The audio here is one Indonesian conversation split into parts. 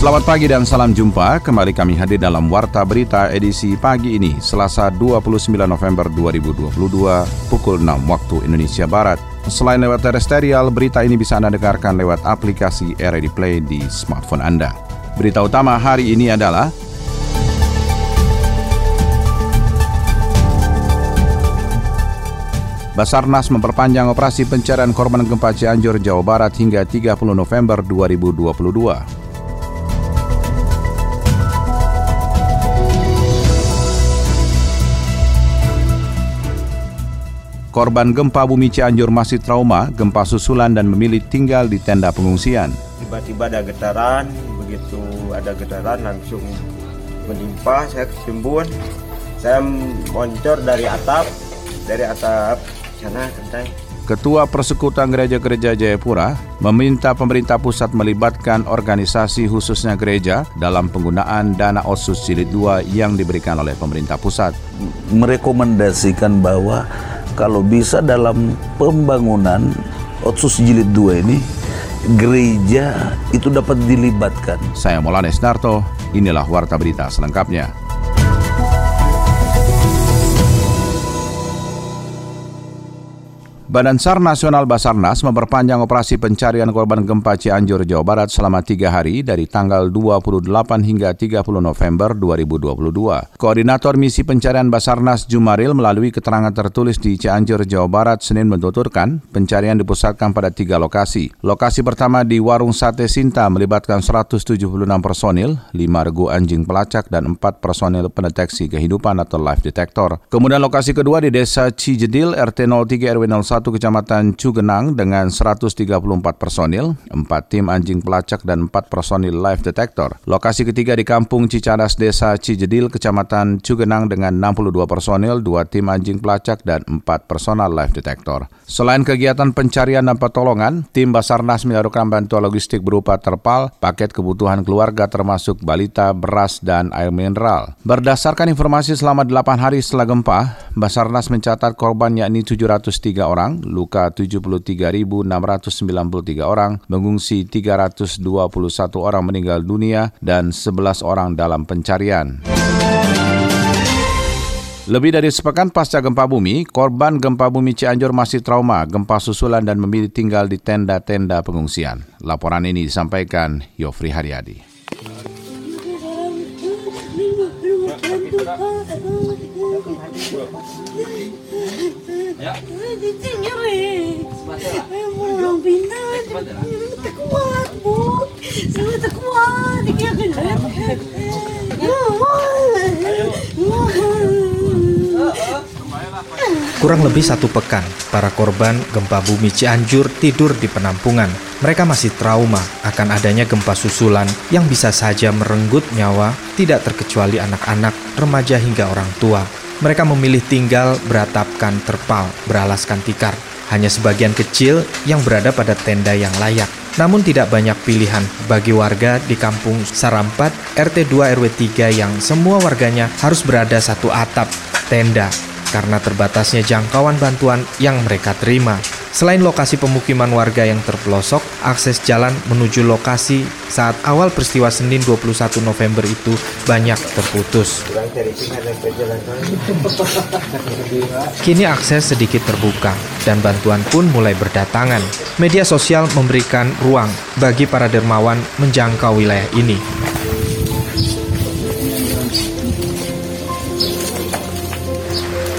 Selamat pagi dan salam jumpa. Kembali kami hadir dalam Warta Berita edisi pagi ini, Selasa 29 November 2022, pukul 6 waktu Indonesia Barat. Selain lewat terestrial, berita ini bisa Anda dengarkan lewat aplikasi RRD Play di smartphone Anda. Berita utama hari ini adalah Basarnas memperpanjang operasi pencarian korban gempa Cianjur, Jawa Barat hingga 30 November 2022. Korban gempa bumi Cianjur masih trauma, gempa susulan dan memilih tinggal di tenda pengungsian. Tiba-tiba ada getaran, begitu ada getaran langsung menimpa, saya ketimbun. Saya moncor dari atap, dari atap sana kentai. Ketua Persekutuan Gereja-Gereja Jayapura meminta pemerintah pusat melibatkan organisasi khususnya gereja dalam penggunaan dana otsus jilid 2 yang diberikan oleh pemerintah pusat. Merekomendasikan bahwa kalau bisa dalam pembangunan Otsus Jilid 2 ini gereja itu dapat dilibatkan. Saya Molanes Narto, inilah Warta Berita selengkapnya. Badan SAR Nasional Basarnas memperpanjang operasi pencarian korban gempa Cianjur, Jawa Barat selama tiga hari dari tanggal 28 hingga 30 November 2022. Koordinator Misi Pencarian Basarnas Jumaril melalui keterangan tertulis di Cianjur, Jawa Barat Senin menuturkan pencarian dipusatkan pada tiga lokasi. Lokasi pertama di Warung Sate Sinta melibatkan 176 personil, 5 regu anjing pelacak, dan 4 personil pendeteksi kehidupan atau life detector. Kemudian lokasi kedua di Desa Cijedil, RT 03 RW 01 Kecamatan Cugenang dengan 134 personil, 4 tim anjing pelacak dan 4 personil live detector. Lokasi ketiga di Kampung Cicadas Desa Cijedil, Kecamatan Cugenang dengan 62 personil, 2 tim anjing pelacak dan 4 personal live detector. Selain kegiatan pencarian dan pertolongan, tim Basarnas menyalurkan bantuan logistik berupa terpal, paket kebutuhan keluarga termasuk balita, beras, dan air mineral. Berdasarkan informasi selama 8 hari setelah gempa, Basarnas mencatat korban yakni 703 orang, orang, luka 73.693 orang, mengungsi 321 orang meninggal dunia, dan 11 orang dalam pencarian. Lebih dari sepekan pasca gempa bumi, korban gempa bumi Cianjur masih trauma, gempa susulan dan memilih tinggal di tenda-tenda pengungsian. Laporan ini disampaikan Yofri Haryadi. Ya. Orang pindah. Tak kuat, Bu. Saya kuat. Kurang lebih satu pekan, para korban gempa bumi Cianjur tidur di penampungan. Mereka masih trauma akan adanya gempa susulan yang bisa saja merenggut nyawa, tidak terkecuali anak-anak, remaja hingga orang tua. Mereka memilih tinggal beratapkan terpal, beralaskan tikar. Hanya sebagian kecil yang berada pada tenda yang layak. Namun tidak banyak pilihan bagi warga di kampung Sarampat RT 2 RW 3 yang semua warganya harus berada satu atap tenda karena terbatasnya jangkauan bantuan yang mereka terima. Selain lokasi pemukiman warga yang terpelosok, akses jalan menuju lokasi saat awal peristiwa Senin 21 November itu banyak terputus. Kini akses sedikit terbuka dan bantuan pun mulai berdatangan. Media sosial memberikan ruang bagi para dermawan menjangkau wilayah ini.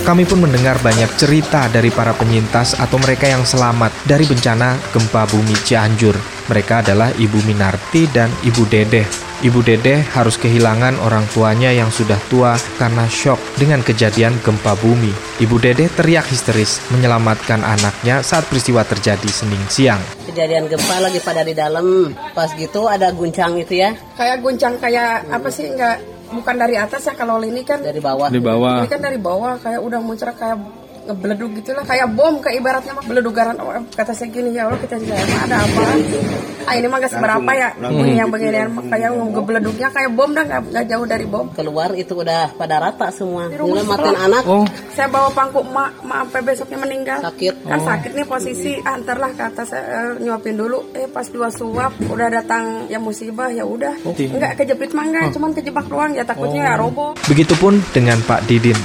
Kami pun mendengar banyak cerita dari para penyintas atau mereka yang selamat dari bencana gempa bumi Cianjur. Mereka adalah Ibu Minarti dan Ibu Dedeh. Ibu Dedeh harus kehilangan orang tuanya yang sudah tua karena shock dengan kejadian gempa bumi. Ibu Dedeh teriak histeris menyelamatkan anaknya saat peristiwa terjadi Senin siang. Kejadian gempa lagi pada di dalam, pas gitu ada guncang itu ya. Kayak guncang kayak apa sih nggak bukan dari atas ya kalau ini kan dari bawah. Ini kan dari bawah kayak udah muncrat kayak ngebeleduk gitulah kayak bom kayak ibaratnya mah beledugaran. Oh, kata saya gini ya Allah kita juga ada apa ah ini mah gak seberapa ya. bunyi yang beginian mah kayak ngebeleduknya kayak bom dah nggak nggak jauh dari bom. Keluar itu udah pada rata semua. Nyelamatin sekolah. anak. Oh, saya bawa pangku mak mak sampai besoknya meninggal. Sakit. kan sakit nih posisi. Antarlah ke atas saya eh, nyuapin dulu. Eh pas dua suap udah datang ya musibah ya udah. Nggak kejepit mah enggak cuman kejebak doang ya takutnya ya roboh. Begitupun dengan Pak Didin.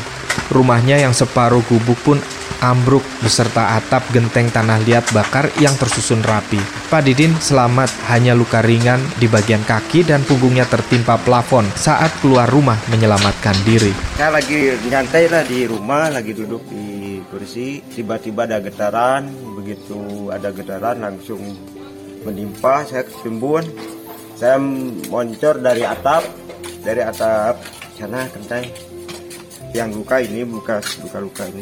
Rumahnya yang separuh gubuk pun ambruk beserta atap genteng tanah liat bakar yang tersusun rapi. Pak Didin selamat hanya luka ringan di bagian kaki dan punggungnya tertimpa plafon saat keluar rumah menyelamatkan diri. Saya lagi nyantai lah di rumah, lagi duduk di kursi. Tiba-tiba ada getaran, begitu ada getaran langsung menimpa. Saya ketimbun, saya moncor dari atap, dari atap sana kentai. Yang luka ini buka luka-luka ini,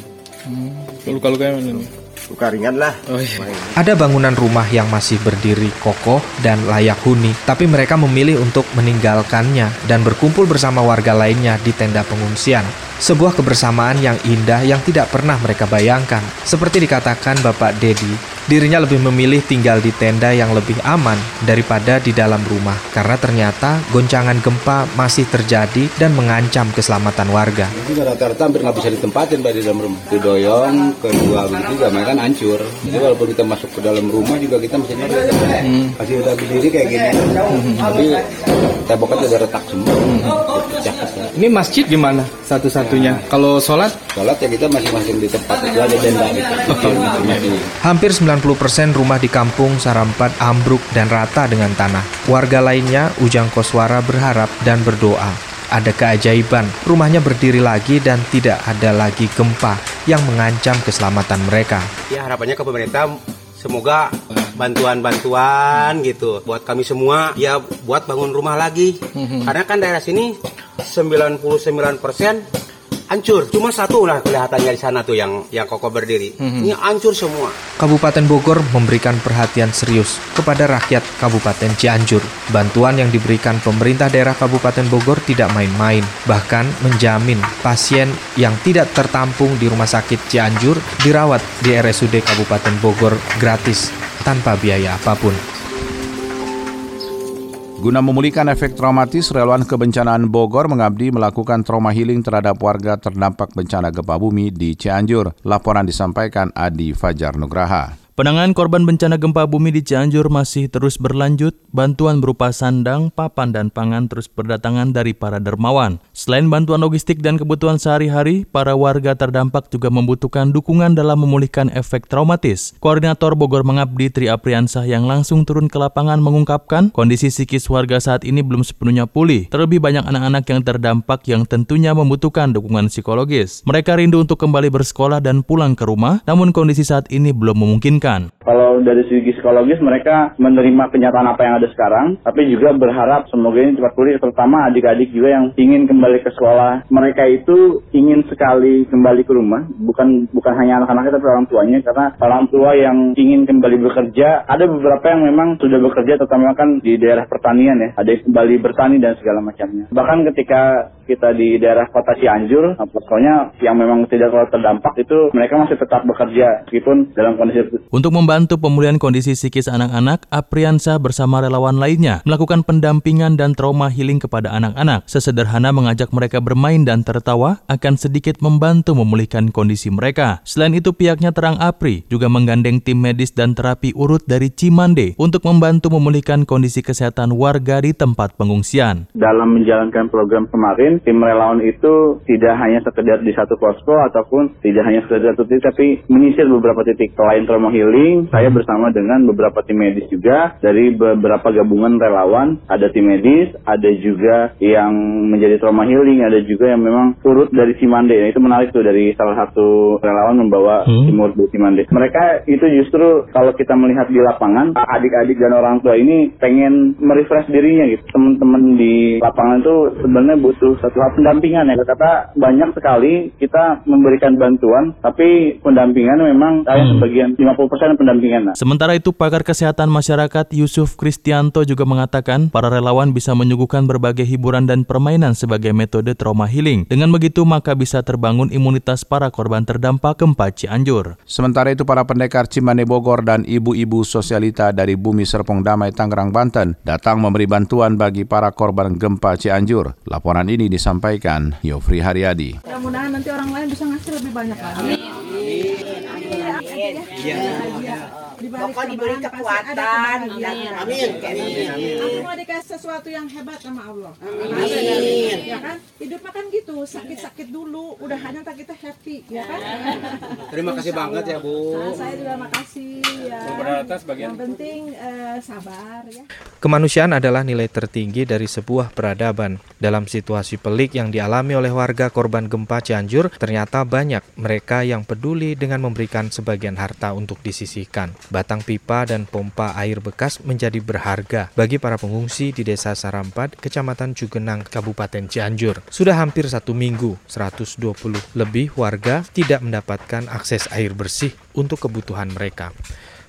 Luka-luka yang mana nih? luka ringan lah. Oh iya. Ada bangunan rumah yang masih berdiri kokoh dan layak huni, tapi mereka memilih untuk meninggalkannya dan berkumpul bersama warga lainnya di tenda pengungsian. Sebuah kebersamaan yang indah yang tidak pernah mereka bayangkan. Seperti dikatakan Bapak Dedi, dirinya lebih memilih tinggal di tenda yang lebih aman daripada di dalam rumah karena ternyata goncangan gempa masih terjadi dan mengancam keselamatan warga. Itu rata-rata hampir nggak bisa ditempatin Pak di dalam rumah. Didoyong, kedua begitu juga mereka kan hancur. Jadi walaupun kita masuk ke dalam rumah juga kita masih nyari. Masih udah berdiri kayak gini. Tapi temboknya udah retak semua. Pecah. Ini masjid gimana satu-satunya? Kalau sholat? Sholat ya kita masing-masing di tempat itu ada tenda gitu. Hampir 90% rumah di kampung Sarampat ambruk dan rata dengan tanah. Warga lainnya, Ujang Koswara berharap dan berdoa. Ada keajaiban, rumahnya berdiri lagi dan tidak ada lagi gempa yang mengancam keselamatan mereka. Ya harapannya ke pemerintah semoga bantuan-bantuan gitu buat kami semua ya buat bangun rumah lagi. Karena kan daerah sini 99% hancur. Cuma satu lah kelihatannya di sana tuh yang yang kokoh berdiri. Ini hancur semua. Kabupaten Bogor memberikan perhatian serius kepada rakyat Kabupaten Cianjur. Bantuan yang diberikan pemerintah daerah Kabupaten Bogor tidak main-main, bahkan menjamin pasien yang tidak tertampung di Rumah Sakit Cianjur dirawat di RSUD Kabupaten Bogor gratis tanpa biaya apa pun. Guna memulihkan efek traumatis, relawan kebencanaan Bogor mengabdi melakukan trauma healing terhadap warga terdampak bencana gempa bumi di Cianjur. Laporan disampaikan Adi Fajar Nugraha. Penanganan korban bencana gempa bumi di Cianjur masih terus berlanjut. Bantuan berupa sandang, papan, dan pangan terus berdatangan dari para dermawan. Selain bantuan logistik dan kebutuhan sehari-hari, para warga terdampak juga membutuhkan dukungan dalam memulihkan efek traumatis. Koordinator Bogor Mengabdi Tri Apriansah yang langsung turun ke lapangan mengungkapkan kondisi psikis warga saat ini belum sepenuhnya pulih. Terlebih banyak anak-anak yang terdampak yang tentunya membutuhkan dukungan psikologis. Mereka rindu untuk kembali bersekolah dan pulang ke rumah, namun kondisi saat ini belum memungkinkan. Kalau dari segi psikologis mereka menerima kenyataan apa yang ada sekarang, tapi juga berharap semoga ini cepat pulih, terutama adik-adik juga yang ingin kembali ke sekolah. Mereka itu ingin sekali kembali ke rumah, bukan bukan hanya anak-anaknya tapi orang tuanya, karena orang tua yang ingin kembali bekerja, ada beberapa yang memang sudah bekerja, terutama kan di daerah pertanian ya, ada yang kembali bertani dan segala macamnya. Bahkan ketika kita di daerah kota Cianjur, pokoknya yang memang tidak terlalu terdampak itu mereka masih tetap bekerja meskipun dalam kondisi Untuk membantu pemulihan kondisi psikis anak-anak, Apriansa bersama relawan lainnya melakukan pendampingan dan trauma healing kepada anak-anak. Sesederhana mengajak mereka bermain dan tertawa akan sedikit membantu memulihkan kondisi mereka. Selain itu pihaknya Terang Apri juga menggandeng tim medis dan terapi urut dari Cimande untuk membantu memulihkan kondisi kesehatan warga di tempat pengungsian. dalam menjalankan program kemarin, tim relawan itu tidak hanya sekedar di satu posko ataupun tidak hanya sekedar satu titik, tapi menyisir beberapa titik. Selain trauma healing, saya bersama dengan beberapa tim medis juga dari beberapa gabungan relawan. Ada tim medis, ada juga yang menjadi trauma healing, ada juga yang memang turut dari Cimande. Nah, itu menarik tuh dari salah satu relawan membawa tim urut dari Cimande. Mereka itu justru kalau kita melihat di lapangan, adik-adik dan orang tua ini pengen merefresh dirinya gitu. Teman-teman di lapangan itu sebenarnya butuh satu hal pendampingan ya. Kata banyak sekali kita memberikan bantuan, tapi pendampingan memang saya sebagian 50% pendampingan pendampingan. Sementara itu, pakar kesehatan masyarakat Yusuf Kristianto juga mengatakan para relawan bisa menyuguhkan berbagai hiburan dan permainan sebagai metode trauma healing. Dengan begitu, maka bisa terbangun imunitas para korban terdampak gempa Cianjur. Sementara itu, para pendekar Cimane Bogor dan ibu-ibu sosialita dari Bumi Serpong Damai Tangerang, Banten datang memberi bantuan bagi para korban gempa Cianjur. Laporan ini disampaikan Yofri Haryadi. Mudah-mudahan nanti orang lain bisa ngasih lebih banyak lagi. Pokoknya diberi kekuatan. Amin. Aku mau dikasih sesuatu yang hebat sama Allah. Amin. Ya kan? Hidup kan gitu, sakit-sakit dulu, udah hanya kita happy, ya kan? Terima kasih banget ya Bu. Nah, saya juga makasih ya. Beberapa bagian. Yang penting eh, sabar ya. Kemanusiaan adalah nilai tertinggi dari sebuah peradaban. Dalam situasi pelik yang dialami oleh warga korban gempa Cianjur, ternyata banyak mereka yang peduli dengan memberikan sebagian harta untuk disisihkan. Batang pipa dan pompa air bekas menjadi berharga bagi para pengungsi di Desa Sarampat, Kecamatan Cugenang, Kabupaten Cianjur. Sudah hampir satu minggu, 120 lebih warga tidak mendapatkan akses air bersih untuk kebutuhan mereka.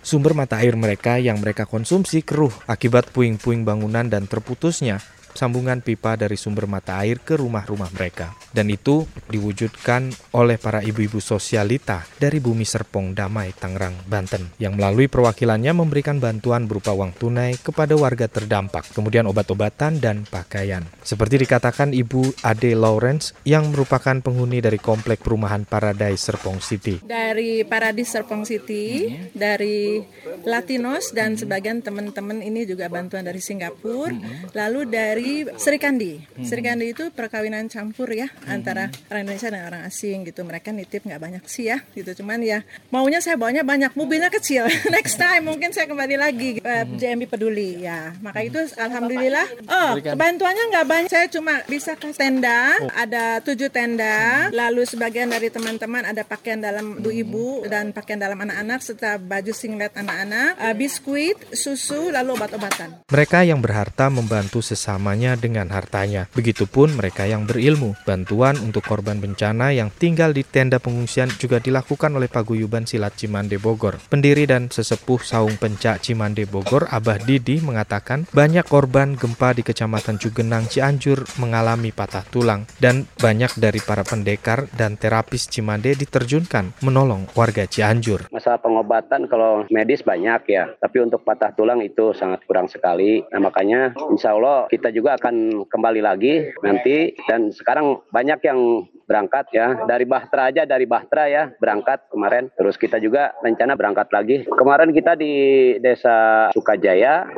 Sumber mata air mereka yang mereka konsumsi keruh akibat puing-puing bangunan dan terputusnya sambungan pipa dari sumber mata air ke rumah-rumah mereka. Dan itu diwujudkan oleh para ibu-ibu sosialita dari Bumi Serpong Damai, Tangerang, Banten, yang melalui perwakilannya memberikan bantuan berupa uang tunai kepada warga terdampak, kemudian obat-obatan dan pakaian. Seperti dikatakan Ibu Ade Lawrence yang merupakan penghuni dari komplek perumahan Paradise Serpong City. Dari Paradise Serpong City, dari Latinos dan sebagian teman-teman ini juga bantuan dari Singapura, lalu dari Sri Kandi. Sri Kandi itu perkawinan campur ya antara orang Indonesia dan orang asing gitu. Mereka nitip nggak banyak sih ya gitu. Cuman ya maunya saya bawanya banyak, mobilnya kecil. Next time mungkin saya kembali lagi uh, JMB peduli ya. Maka itu alhamdulillah. Oh bantuannya nggak banyak. Saya cuma bisa ke tenda. Ada tujuh tenda. Lalu sebagian dari teman-teman ada pakaian dalam ibu dan pakaian dalam anak-anak serta baju singlet anak-anak, uh, biskuit, susu, lalu obat-obatan. Mereka yang berharta membantu sesama dengan hartanya. Begitupun mereka yang berilmu. Bantuan untuk korban bencana yang tinggal di tenda pengungsian juga dilakukan oleh Paguyuban Silat Cimande Bogor. Pendiri dan sesepuh Saung Pencak Cimande Bogor, Abah Didi, mengatakan banyak korban gempa di Kecamatan Cugenang Cianjur mengalami patah tulang dan banyak dari para pendekar dan terapis Cimande diterjunkan menolong warga Cianjur. Masalah pengobatan kalau medis banyak ya, tapi untuk patah tulang itu sangat kurang sekali. Nah makanya insya Allah kita juga juga akan kembali lagi nanti. Dan sekarang banyak yang berangkat ya. Dari Bahtera aja dari Bahtera ya berangkat kemarin. Terus kita juga rencana berangkat lagi. Kemarin kita di desa Sukajaya.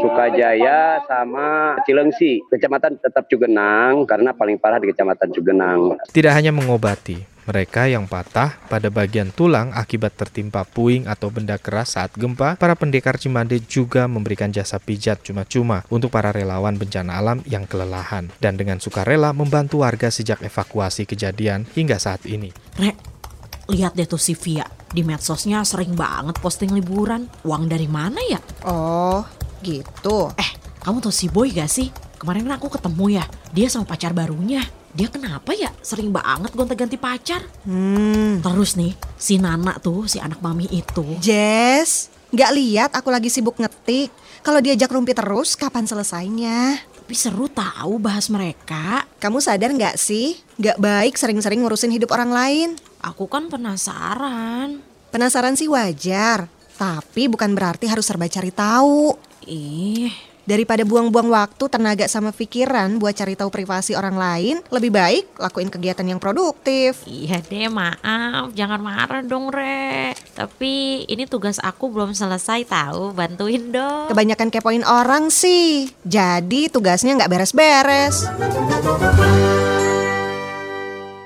Sukajaya sama Cilengsi. Kecamatan tetap Cugenang karena paling parah di kecamatan Cugenang. Tidak hanya mengobati mereka yang patah pada bagian tulang akibat tertimpa puing atau benda keras saat gempa, para pendekar Cimande juga memberikan jasa pijat cuma-cuma untuk para relawan bencana alam yang kelelahan. Dan dengan sukarela membantu warga sejak evakuasi kejadian hingga saat ini. Rek, lihat deh tuh si Via. Di medsosnya sering banget posting liburan. Uang dari mana ya? Oh, gitu. Eh, kamu tau si Boy gak sih? Kemarin kan aku ketemu ya, dia sama pacar barunya. Dia kenapa ya sering banget gonta-ganti pacar? Hmm. Terus nih, si Nana tuh, si anak mami itu. Jess, gak lihat aku lagi sibuk ngetik. Kalau diajak rumpi terus, kapan selesainya? Tapi seru tahu bahas mereka. Kamu sadar gak sih? Gak baik sering-sering ngurusin hidup orang lain. Aku kan penasaran. Penasaran sih wajar. Tapi bukan berarti harus serba cari tahu. Ih, Daripada buang-buang waktu, tenaga sama pikiran buat cari tahu privasi orang lain, lebih baik lakuin kegiatan yang produktif. Iya deh, maaf. Jangan marah dong, Re. Tapi ini tugas aku belum selesai tahu. Bantuin dong. Kebanyakan kepoin orang sih. Jadi tugasnya nggak beres-beres.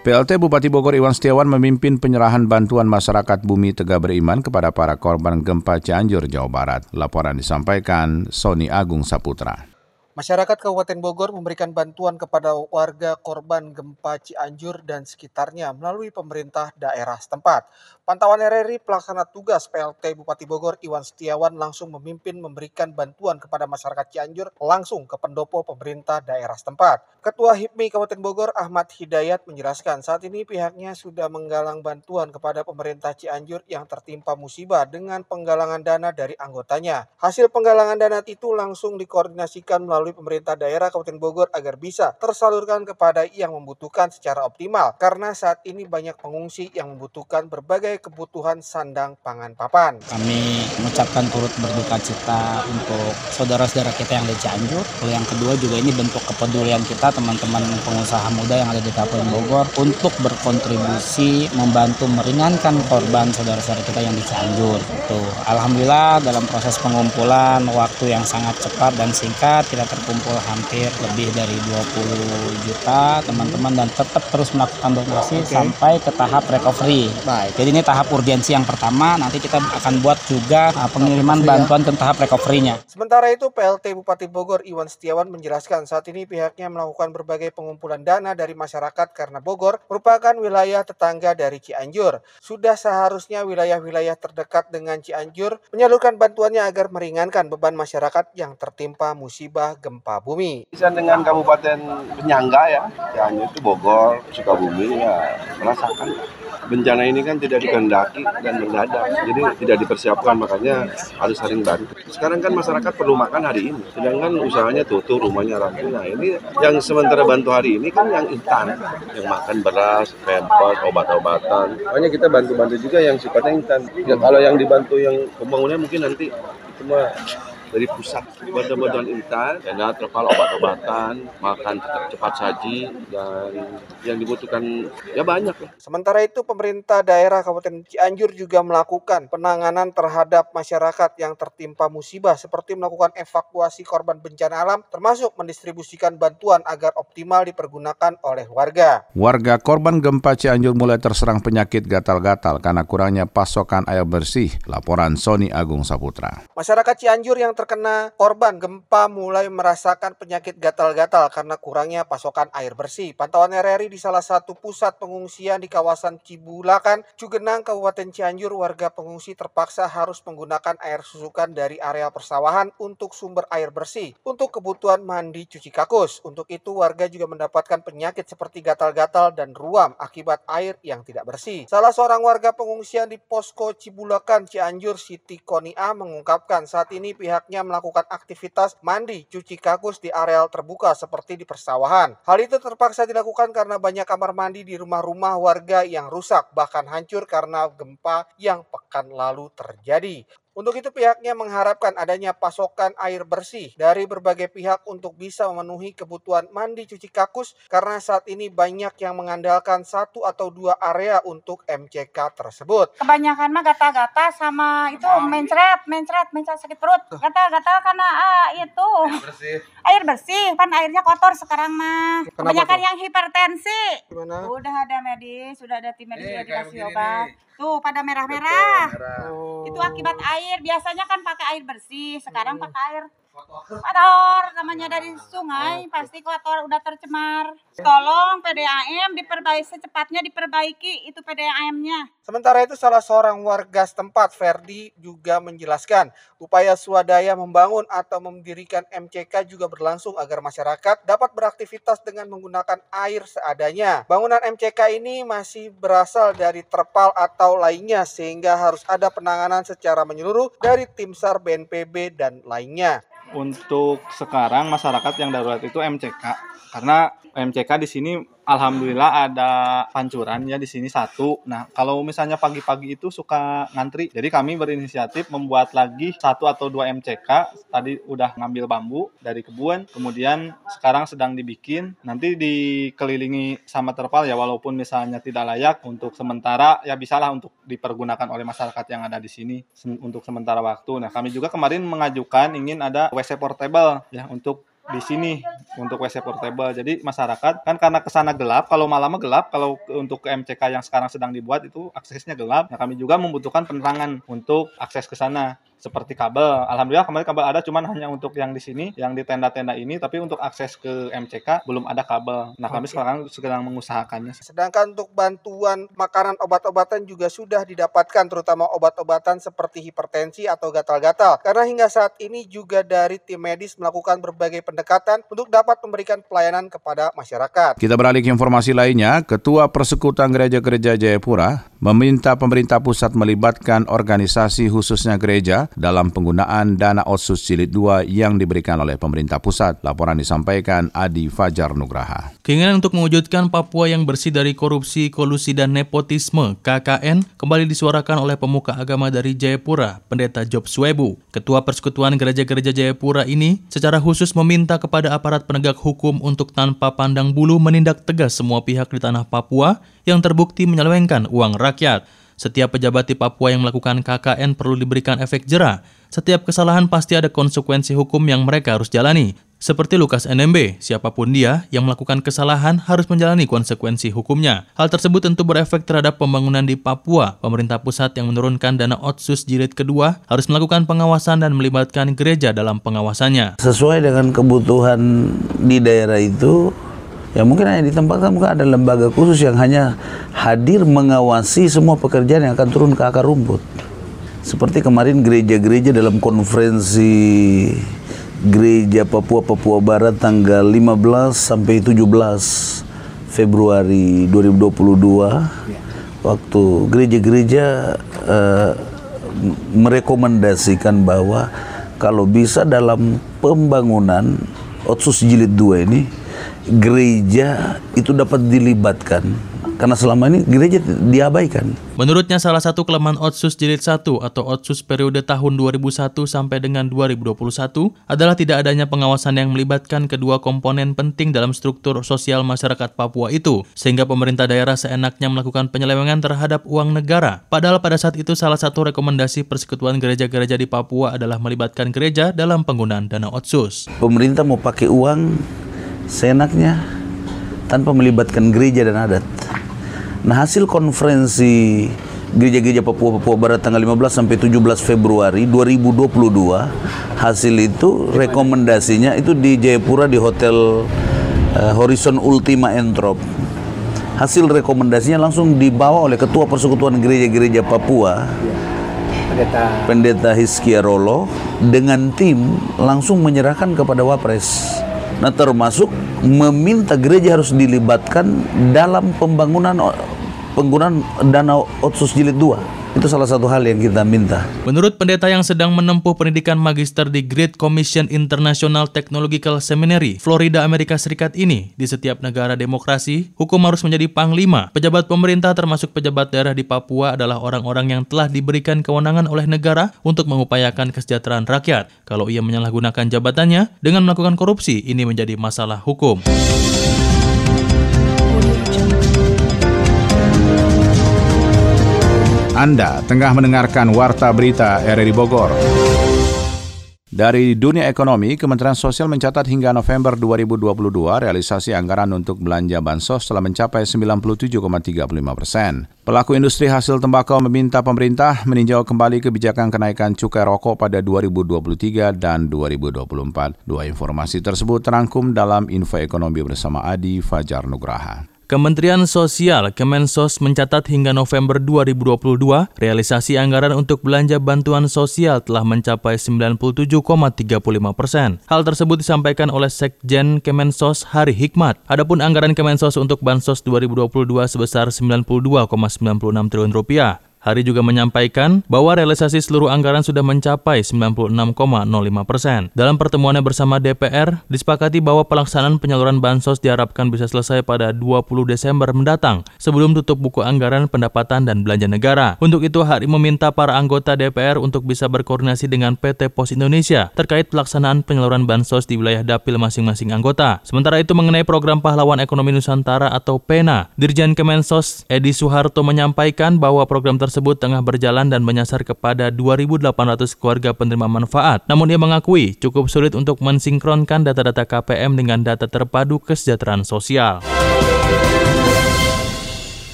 PLT Bupati Bogor Iwan Setiawan memimpin penyerahan bantuan masyarakat Bumi Tegak Beriman kepada para korban gempa Cianjur, Jawa Barat. Laporan disampaikan Sony Agung Saputra. Masyarakat Kabupaten Bogor memberikan bantuan kepada warga korban gempa Cianjur dan sekitarnya melalui pemerintah daerah setempat. Pantauan RRI pelaksana tugas PLT Bupati Bogor Iwan Setiawan langsung memimpin memberikan bantuan kepada masyarakat Cianjur langsung ke pendopo pemerintah daerah setempat. Ketua HIPMI Kabupaten Bogor Ahmad Hidayat menjelaskan saat ini pihaknya sudah menggalang bantuan kepada pemerintah Cianjur yang tertimpa musibah dengan penggalangan dana dari anggotanya. Hasil penggalangan dana itu langsung dikoordinasikan melalui pemerintah daerah Kabupaten Bogor agar bisa tersalurkan kepada yang membutuhkan secara optimal karena saat ini banyak pengungsi yang membutuhkan berbagai kebutuhan sandang pangan papan. Kami mengucapkan turut berduka cita untuk saudara-saudara kita yang di Cianjur. Lalu yang kedua juga ini bentuk kepedulian kita teman-teman pengusaha muda yang ada di Kabupaten Bogor untuk berkontribusi membantu meringankan korban saudara-saudara kita yang di Cianjur. Tuh, alhamdulillah dalam proses pengumpulan waktu yang sangat cepat dan singkat kita terkumpul hampir lebih dari 20 juta teman-teman dan tetap terus melakukan donasi Oke. sampai ke tahap recovery. Baik. Jadi ini tahap urgensi yang pertama, nanti kita akan buat juga uh, pengiriman Recovery ya. bantuan ke tahap recovery-nya. Sementara itu, PLT Bupati Bogor Iwan Setiawan menjelaskan saat ini pihaknya melakukan berbagai pengumpulan dana dari masyarakat karena Bogor merupakan wilayah tetangga dari Cianjur. Sudah seharusnya wilayah-wilayah terdekat dengan Cianjur menyalurkan bantuannya agar meringankan beban masyarakat yang tertimpa musibah gempa bumi. Bisa dengan kabupaten penyangga ya, Cianjur itu Bogor, Sukabumi ya merasakan bencana ini kan tidak dikehendaki dan mendadak, jadi tidak dipersiapkan makanya harus saling bantu. Sekarang kan masyarakat perlu makan hari ini, sedangkan usahanya tutup, rumahnya rampung. Nah ini yang sementara bantu hari ini kan yang instan, yang makan beras, pempes, obat-obatan. Makanya kita bantu-bantu juga yang sifatnya instan. Ya, kalau yang dibantu yang pembangunan mungkin nanti itu mah dari pusat bantuan-bantuan instan, tenda terpal obat-obatan, makan cepat, cepat saji dan yang dibutuhkan ya banyak lah. Sementara itu, pemerintah daerah Kabupaten Cianjur juga melakukan penanganan terhadap masyarakat yang tertimpa musibah seperti melakukan evakuasi korban bencana alam termasuk mendistribusikan bantuan agar optimal dipergunakan oleh warga. Warga korban gempa Cianjur mulai terserang penyakit gatal-gatal karena kurangnya pasokan air bersih. Laporan Sony Agung Saputra. Masyarakat Cianjur yang terkena korban gempa mulai merasakan penyakit gatal-gatal karena kurangnya pasokan air bersih. Pantauan RRI di salah satu pusat pengungsian di kawasan Cibulakan, Cugenang, Kabupaten Cianjur, warga pengungsi terpaksa harus menggunakan air susukan dari area persawahan untuk sumber air bersih untuk kebutuhan mandi cuci kakus. Untuk itu warga juga mendapatkan penyakit seperti gatal-gatal dan ruam akibat air yang tidak bersih. Salah seorang warga pengungsian di Posko Cibulakan, Cianjur, Siti Konia mengungkapkan saat ini pihaknya melakukan aktivitas mandi cuci kakus di areal terbuka seperti di persawahan. Hal itu terpaksa dilakukan karena banyak kamar mandi di rumah-rumah warga yang rusak bahkan hancur karena gempa yang pekan lalu terjadi. Untuk itu pihaknya mengharapkan adanya pasokan air bersih dari berbagai pihak untuk bisa memenuhi kebutuhan mandi cuci kakus karena saat ini banyak yang mengandalkan satu atau dua area untuk MCK tersebut. kebanyakan mah gata-gata sama itu mencret, mencret, mencret sakit perut. Gata-gata karena ah, itu air bersih, kan airnya kotor sekarang mah. Kenapa Kebanyakan tuh? yang hipertensi. Gimana? Udah ada medis, sudah ada tim medis sudah dikasih obat. Tuh pada merah-merah. Itu akibat air. Biasanya kan pakai air bersih, sekarang pakai air kotor namanya dari sungai pasti kotor udah tercemar tolong PDAM diperbaiki secepatnya diperbaiki itu PDAM-nya Sementara itu salah seorang warga setempat Ferdi juga menjelaskan upaya swadaya membangun atau mendirikan MCK juga berlangsung agar masyarakat dapat beraktivitas dengan menggunakan air seadanya. Bangunan MCK ini masih berasal dari terpal atau lainnya sehingga harus ada penanganan secara menyeluruh dari tim SAR BNPB dan lainnya. Untuk sekarang masyarakat yang darurat itu MCK karena MCK di sini alhamdulillah ada pancuran ya di sini satu. Nah, kalau misalnya pagi-pagi itu suka ngantri. Jadi kami berinisiatif membuat lagi satu atau dua MCK. Tadi udah ngambil bambu dari kebun, kemudian sekarang sedang dibikin. Nanti dikelilingi sama terpal ya walaupun misalnya tidak layak untuk sementara ya bisalah untuk dipergunakan oleh masyarakat yang ada di sini untuk sementara waktu. Nah, kami juga kemarin mengajukan ingin ada WC portable ya untuk di sini untuk WC portable. Jadi masyarakat kan karena ke sana gelap, kalau malam gelap, kalau untuk ke MCK yang sekarang sedang dibuat itu aksesnya gelap. Nah, kami juga membutuhkan penerangan untuk akses ke sana seperti kabel. Alhamdulillah kemarin kabel ada cuman hanya untuk yang di sini, yang di tenda-tenda ini, tapi untuk akses ke MCK belum ada kabel. Nah, kami sekarang sedang mengusahakannya. Sedangkan untuk bantuan makanan obat-obatan juga sudah didapatkan terutama obat-obatan seperti hipertensi atau gatal-gatal. Karena hingga saat ini juga dari tim medis melakukan berbagai pendekatan untuk dapat memberikan pelayanan kepada masyarakat. Kita beralih ke informasi lainnya, Ketua Persekutuan Gereja-Gereja Jayapura meminta pemerintah pusat melibatkan organisasi khususnya gereja dalam penggunaan dana otsus jilid 2 yang diberikan oleh pemerintah pusat. Laporan disampaikan Adi Fajar Nugraha. Keinginan untuk mewujudkan Papua yang bersih dari korupsi, kolusi, dan nepotisme KKN kembali disuarakan oleh pemuka agama dari Jayapura, Pendeta Job Swebu. Ketua Persekutuan Gereja-Gereja Jayapura ini secara khusus meminta kepada aparat penegak hukum untuk tanpa pandang bulu menindak tegas semua pihak di tanah Papua yang terbukti menyelewengkan uang rakyat. Setiap pejabat di Papua yang melakukan KKN perlu diberikan efek jerah. Setiap kesalahan pasti ada konsekuensi hukum yang mereka harus jalani. Seperti Lukas NMB, siapa pun dia yang melakukan kesalahan harus menjalani konsekuensi hukumnya. Hal tersebut tentu berefek terhadap pembangunan di Papua. Pemerintah pusat yang menurunkan dana otsus jilid kedua harus melakukan pengawasan dan melibatkan gereja dalam pengawasannya. Sesuai dengan kebutuhan di daerah itu, Ya mungkin hanya ditempatkan mungkin ada lembaga khusus yang hanya hadir mengawasi semua pekerjaan yang akan turun ke akar rumput. Seperti kemarin gereja-gereja dalam konferensi gereja Papua Papua Barat tanggal 15 sampai 17 Februari 2022 waktu gereja-gereja uh, merekomendasikan bahwa kalau bisa dalam pembangunan Otsus jilid 2 ini gereja itu dapat dilibatkan karena selama ini gereja diabaikan. Menurutnya salah satu kelemahan Otsus Jilid 1 atau Otsus periode tahun 2001 sampai dengan 2021 adalah tidak adanya pengawasan yang melibatkan kedua komponen penting dalam struktur sosial masyarakat Papua itu, sehingga pemerintah daerah seenaknya melakukan penyelewengan terhadap uang negara. Padahal pada saat itu salah satu rekomendasi persekutuan gereja-gereja di Papua adalah melibatkan gereja dalam penggunaan dana Otsus. Pemerintah mau pakai uang seenaknya tanpa melibatkan gereja dan adat. Nah hasil konferensi gereja-gereja Papua Papua Barat tanggal 15 sampai 17 Februari 2022 hasil itu rekomendasinya itu di Jayapura di Hotel uh, Horizon Ultima Entrop. Hasil rekomendasinya langsung dibawa oleh Ketua Persekutuan Gereja-Gereja Papua Pendeta, Pendeta Hiskia Rolo dengan tim langsung menyerahkan kepada Wapres. Nah termasuk meminta gereja harus dilibatkan dalam pembangunan penggunaan dana otsus jilid 2. Itu salah satu hal yang kita minta. Menurut pendeta yang sedang menempuh pendidikan magister di Great Commission International Technological Seminary, Florida, Amerika Serikat ini, di setiap negara demokrasi, hukum harus menjadi panglima. Pejabat pemerintah termasuk pejabat daerah di Papua adalah orang-orang yang telah diberikan kewenangan oleh negara untuk mengupayakan kesejahteraan rakyat. Kalau ia menyalahgunakan jabatannya dengan melakukan korupsi, ini menjadi masalah hukum. Anda tengah mendengarkan Warta Berita RRI Bogor. Dari dunia ekonomi, Kementerian Sosial mencatat hingga November 2022 realisasi anggaran untuk belanja bansos telah mencapai 97,35 persen. Pelaku industri hasil tembakau meminta pemerintah meninjau kembali kebijakan kenaikan cukai rokok pada 2023 dan 2024. Dua informasi tersebut terangkum dalam info ekonomi bersama Adi Fajar Nugraha. Kementerian Sosial Kemensos mencatat hingga November 2022, realisasi anggaran untuk belanja bantuan sosial telah mencapai 97,35 persen. Hal tersebut disampaikan oleh Sekjen Kemensos Hari Hikmat. Adapun anggaran Kemensos untuk Bansos 2022 sebesar 92,96 triliun rupiah. Hari juga menyampaikan bahwa realisasi seluruh anggaran sudah mencapai 96,05 persen. Dalam pertemuannya bersama DPR, disepakati bahwa pelaksanaan penyaluran bansos diharapkan bisa selesai pada 20 Desember mendatang sebelum tutup buku anggaran pendapatan dan belanja negara. Untuk itu, Hari meminta para anggota DPR untuk bisa berkoordinasi dengan PT Pos Indonesia terkait pelaksanaan penyaluran bansos di wilayah dapil masing-masing anggota. Sementara itu mengenai program Pahlawan Ekonomi Nusantara atau PENA, Dirjen Kemensos Edi Soeharto menyampaikan bahwa program tersebut tersebut tengah berjalan dan menyasar kepada 2.800 keluarga penerima manfaat. Namun ia mengakui cukup sulit untuk mensinkronkan data-data KPM dengan data terpadu kesejahteraan sosial.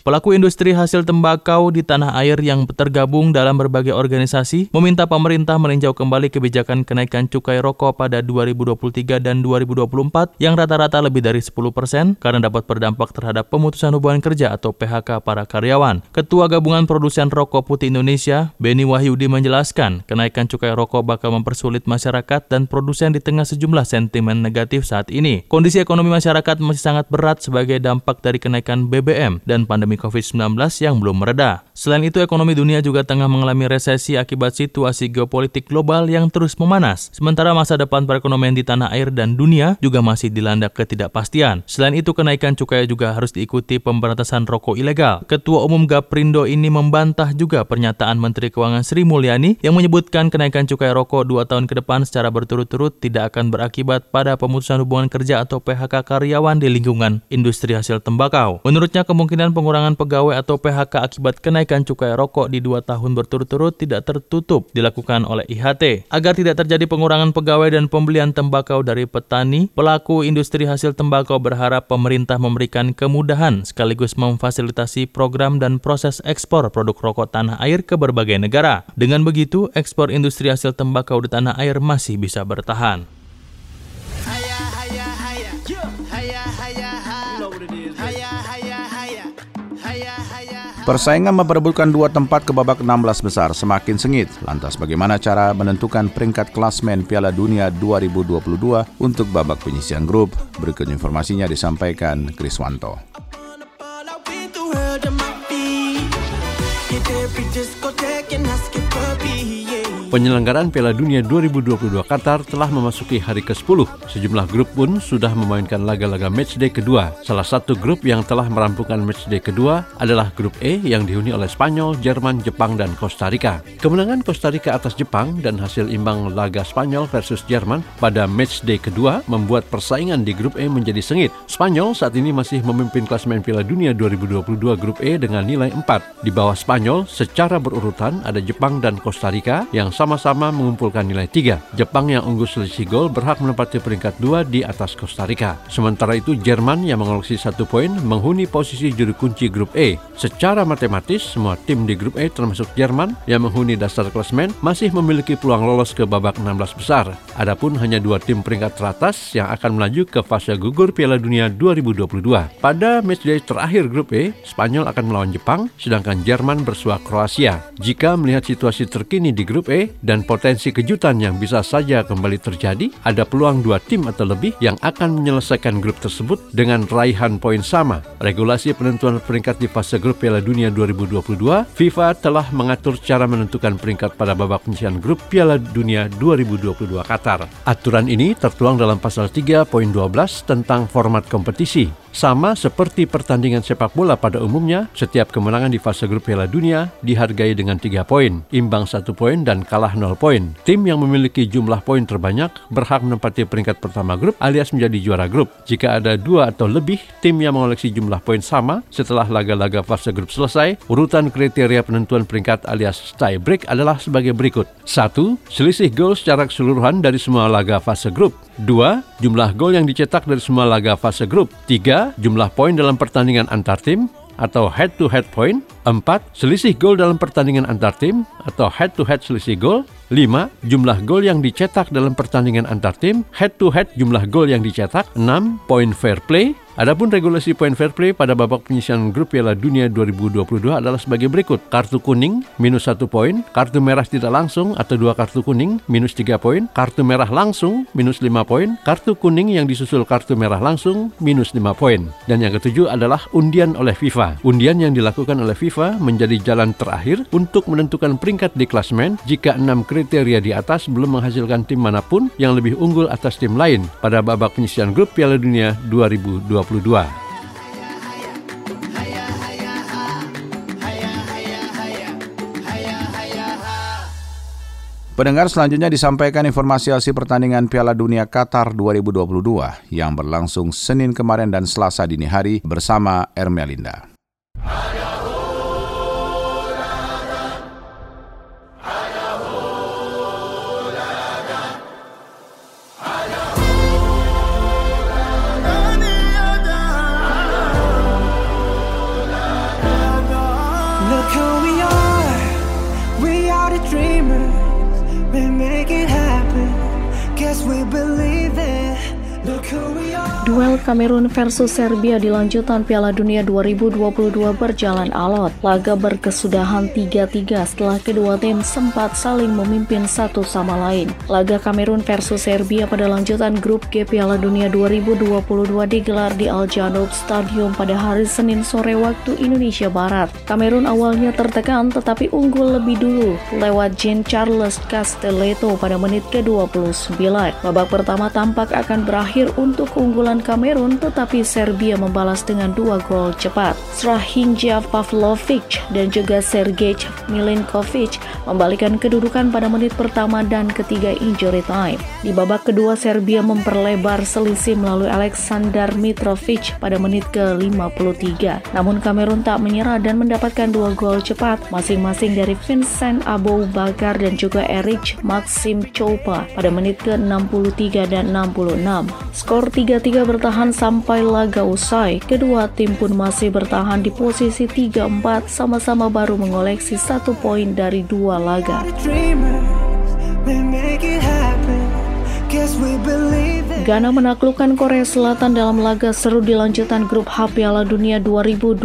Pelaku industri hasil tembakau di tanah air yang tergabung dalam berbagai organisasi meminta pemerintah meninjau kembali kebijakan kenaikan cukai rokok pada 2023 dan 2024 yang rata-rata lebih dari 10 persen karena dapat berdampak terhadap pemutusan hubungan kerja atau PHK para karyawan. Ketua Gabungan Produsen Rokok Putih Indonesia, Beni Wahyudi menjelaskan, kenaikan cukai rokok bakal mempersulit masyarakat dan produsen di tengah sejumlah sentimen negatif saat ini. Kondisi ekonomi masyarakat masih sangat berat sebagai dampak dari kenaikan BBM dan pandemi pandemi COVID-19 yang belum mereda. Selain itu, ekonomi dunia juga tengah mengalami resesi akibat situasi geopolitik global yang terus memanas. Sementara masa depan perekonomian di tanah air dan dunia juga masih dilanda ketidakpastian. Selain itu, kenaikan cukai juga harus diikuti pemberantasan rokok ilegal. Ketua Umum Gaprindo ini membantah juga pernyataan Menteri Keuangan Sri Mulyani yang menyebutkan kenaikan cukai rokok dua tahun ke depan secara berturut-turut tidak akan berakibat pada pemutusan hubungan kerja atau PHK karyawan di lingkungan industri hasil tembakau. Menurutnya, kemungkinan pengurangan pengurangan pegawai atau PHK akibat kenaikan cukai rokok di dua tahun berturut-turut tidak tertutup dilakukan oleh IHT. Agar tidak terjadi pengurangan pegawai dan pembelian tembakau dari petani, pelaku industri hasil tembakau berharap pemerintah memberikan kemudahan sekaligus memfasilitasi program dan proses ekspor produk rokok tanah air ke berbagai negara. Dengan begitu, ekspor industri hasil tembakau di tanah air masih bisa bertahan. Persaingan memperebutkan dua tempat ke babak 16 besar semakin sengit. Lantas bagaimana cara menentukan peringkat klasmen Piala Dunia 2022 untuk babak penyisian grup? Berikut informasinya disampaikan Kriswanto. Penyelenggaraan Piala Dunia 2022 Qatar telah memasuki hari ke-10. Sejumlah grup pun sudah memainkan laga-laga matchday kedua. Salah satu grup yang telah merampungkan matchday kedua adalah grup E yang dihuni oleh Spanyol, Jerman, Jepang, dan Costa Rica. Kemenangan Costa Rica atas Jepang dan hasil imbang laga Spanyol versus Jerman pada matchday kedua membuat persaingan di grup E menjadi sengit. Spanyol saat ini masih memimpin klasmen Piala Dunia 2022 grup E dengan nilai 4. Di bawah Spanyol secara berurutan ada Jepang dan Costa Rica yang sama-sama mengumpulkan nilai 3. Jepang yang unggul selisih gol berhak menempati peringkat 2 di atas Costa Rica. Sementara itu Jerman yang mengoleksi satu poin menghuni posisi juru kunci grup E. Secara matematis, semua tim di grup E termasuk Jerman yang menghuni dasar klasmen masih memiliki peluang lolos ke babak 16 besar. Adapun hanya dua tim peringkat teratas yang akan melaju ke fase gugur Piala Dunia 2022. Pada matchday terakhir grup E, Spanyol akan melawan Jepang, sedangkan Jerman bersua Kroasia. Jika melihat situasi terkini di grup E, dan potensi kejutan yang bisa saja kembali terjadi, ada peluang dua tim atau lebih yang akan menyelesaikan grup tersebut dengan raihan poin sama. Regulasi penentuan peringkat di fase grup Piala Dunia 2022, FIFA telah mengatur cara menentukan peringkat pada babak penyisian grup Piala Dunia 2022 Qatar. Aturan ini tertuang dalam pasal 3.12 tentang format kompetisi. Sama seperti pertandingan sepak bola pada umumnya, setiap kemenangan di fase grup Piala Dunia dihargai dengan tiga poin, imbang satu poin dan kalah nol poin. Tim yang memiliki jumlah poin terbanyak berhak menempati peringkat pertama grup alias menjadi juara grup. Jika ada dua atau lebih tim yang mengoleksi jumlah poin sama setelah laga-laga fase grup selesai, urutan kriteria penentuan peringkat alias tie break adalah sebagai berikut. 1. Selisih gol secara keseluruhan dari semua laga fase grup. 2. Jumlah gol yang dicetak dari semua laga fase grup. 3. Jumlah poin dalam pertandingan antar tim atau head-to-head point. 4. Selisih gol dalam pertandingan antar tim atau head-to-head selisih gol. 5. Jumlah gol yang dicetak dalam pertandingan antar tim, head-to-head jumlah gol yang dicetak. 6. Poin fair play. Adapun regulasi poin fair play pada babak penyisian grup Piala Dunia 2022 adalah sebagai berikut. Kartu kuning minus 1 poin, kartu merah tidak langsung atau dua kartu kuning minus 3 poin, kartu merah langsung minus 5 poin, kartu kuning yang disusul kartu merah langsung minus 5 poin. Dan yang ketujuh adalah undian oleh FIFA. Undian yang dilakukan oleh FIFA menjadi jalan terakhir untuk menentukan peringkat di klasmen jika enam kriteria di atas belum menghasilkan tim mana pun yang lebih unggul atas tim lain pada babak penyisian grup Piala Dunia 2022. Pendengar selanjutnya disampaikan informasi hasil pertandingan Piala Dunia Qatar 2022 yang berlangsung Senin kemarin dan Selasa dini hari bersama Ermelinda. Duel Kamerun versus Serbia di lanjutan Piala Dunia 2022 berjalan alot. Laga berkesudahan 3-3 setelah kedua tim sempat saling memimpin satu sama lain. Laga Kamerun versus Serbia pada lanjutan grup G Piala Dunia 2022 digelar di Al Janoub Stadium pada hari Senin sore waktu Indonesia Barat. Kamerun awalnya tertekan tetapi unggul lebih dulu lewat Jean Charles Castelletto pada menit ke-29. Babak pertama tampak akan berakhir untuk keunggulan Kamerun tetapi Serbia membalas dengan dua gol cepat. Strahinja Pavlovic dan juga Sergej Milinkovic membalikan kedudukan pada menit pertama dan ketiga injury time. Di babak kedua Serbia memperlebar selisih melalui Aleksandar Mitrovic pada menit ke-53. Namun Kamerun tak menyerah dan mendapatkan dua gol cepat masing-masing dari Vincent Abou Bakar dan juga Erich Maxim Chopa pada menit ke-63 dan 66. Skor 3-3 bertahan sampai laga usai. Kedua tim pun masih bertahan di posisi 3-4 sama-sama baru mengoleksi satu poin dari dua laga. Ghana menaklukkan Korea Selatan dalam laga seru di lanjutan grup H Piala Dunia 2022.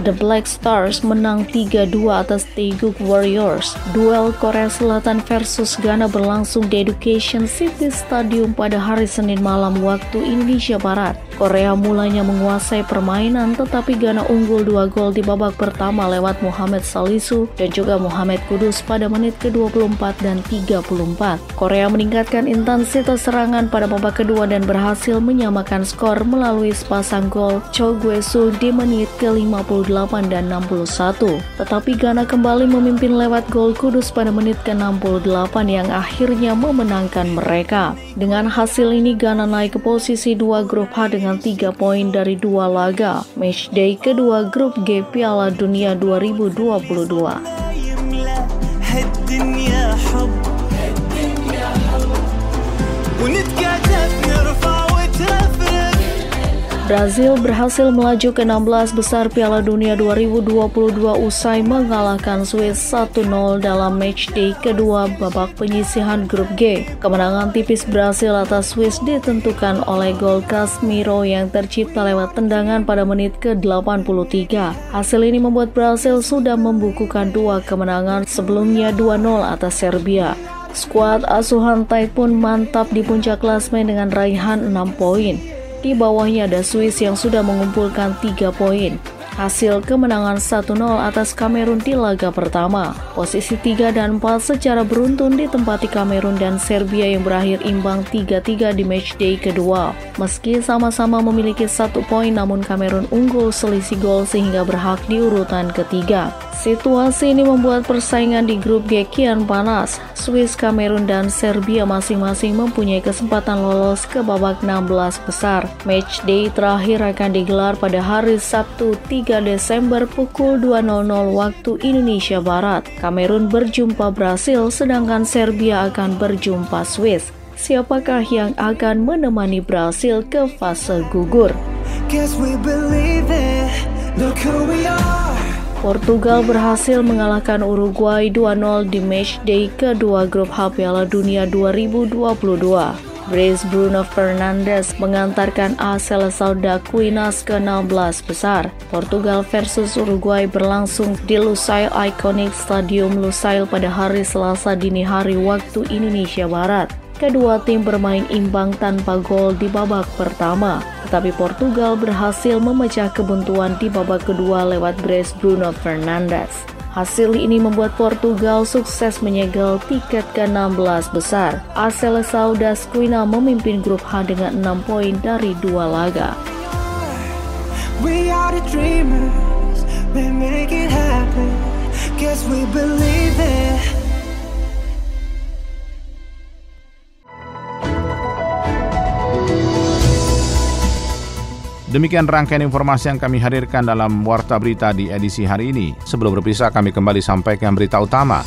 The Black Stars menang 3-2 atas Taeguk Warriors. Duel Korea Selatan versus Ghana berlangsung di Education City Stadium pada hari Senin malam waktu Indonesia Barat. Korea mulanya menguasai permainan tetapi Ghana unggul dua gol di babak pertama lewat Muhammad Salisu dan juga Muhammad Kudus pada menit ke-24 dan 34. Korea meningkatkan intensitas serangan pada babak kedua dan berhasil menyamakan skor melalui sepasang gol Cho Guesul di menit ke-58 dan 61. Tetapi Ghana kembali memimpin lewat gol Kudus pada menit ke-68 yang akhirnya memenangkan mereka. Dengan hasil ini Ghana naik ke posisi dua grup H dengan tiga poin dari dua laga. Matchday kedua grup G Piala Dunia 2022. Brazil berhasil melaju ke 16 besar Piala Dunia 2022 usai mengalahkan Swiss 1-0 dalam matchday kedua babak penyisihan grup G. Kemenangan tipis Brazil atas Swiss ditentukan oleh gol Casemiro yang tercipta lewat tendangan pada menit ke-83. Hasil ini membuat Brazil sudah membukukan dua kemenangan sebelumnya 2-0 atas Serbia. Skuad asuhan Tai pun mantap di puncak klasmen dengan raihan 6 poin. Di bawahnya ada Swiss yang sudah mengumpulkan 3 poin. Hasil kemenangan 1-0 atas Kamerun di laga pertama. Posisi 3 dan 4 secara beruntun ditempati Kamerun dan Serbia yang berakhir imbang 3-3 di matchday kedua. Meski sama-sama memiliki satu poin namun Kamerun unggul selisih gol sehingga berhak di urutan ketiga. Situasi ini membuat persaingan di grup G kian panas. Swiss, Kamerun, dan Serbia masing-masing mempunyai kesempatan lolos ke babak 16 besar. Match day terakhir akan digelar pada hari Sabtu 3 Desember pukul 2.00 waktu Indonesia Barat. Kamerun berjumpa Brasil, sedangkan Serbia akan berjumpa Swiss. Siapakah yang akan menemani Brasil ke fase gugur? Portugal berhasil mengalahkan Uruguay 2-0 di matchday kedua grup H Piala Dunia 2022. Brace Bruno Fernandes mengantarkan A Seleção da Quinas ke 16 besar. Portugal versus Uruguay berlangsung di Lusail Iconic Stadium Lusail pada hari Selasa dini hari waktu Indonesia Barat. Kedua tim bermain imbang tanpa gol di babak pertama tetapi Portugal berhasil memecah kebuntuan di babak kedua lewat brace Bruno Fernandes. Hasil ini membuat Portugal sukses menyegel tiket ke-16 besar. A Seleção das Quinas memimpin grup H dengan 6 poin dari dua laga. We are the dreamers, we make it happen. Guess we believe it. Demikian rangkaian informasi yang kami hadirkan dalam Warta Berita di edisi hari ini. Sebelum berpisah, kami kembali sampaikan berita utama.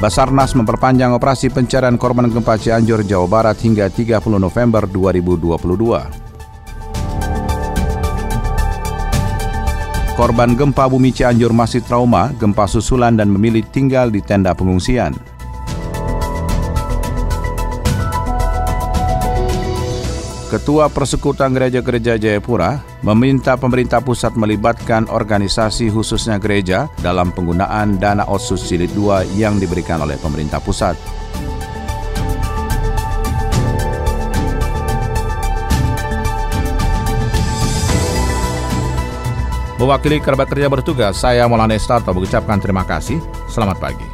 Basarnas memperpanjang operasi pencarian korban gempa Cianjur, Jawa Barat hingga 30 November 2022. Korban gempa bumi Cianjur masih trauma, gempa susulan dan memilih tinggal di tenda pengungsian. Ketua Persekutuan Gereja-Gereja Jayapura meminta pemerintah pusat melibatkan organisasi khususnya gereja dalam penggunaan dana otsus jilid 2 yang diberikan oleh pemerintah pusat. Mewakili kerabat kerja bertugas, saya Maulana Estarto mengucapkan terima kasih. Selamat pagi.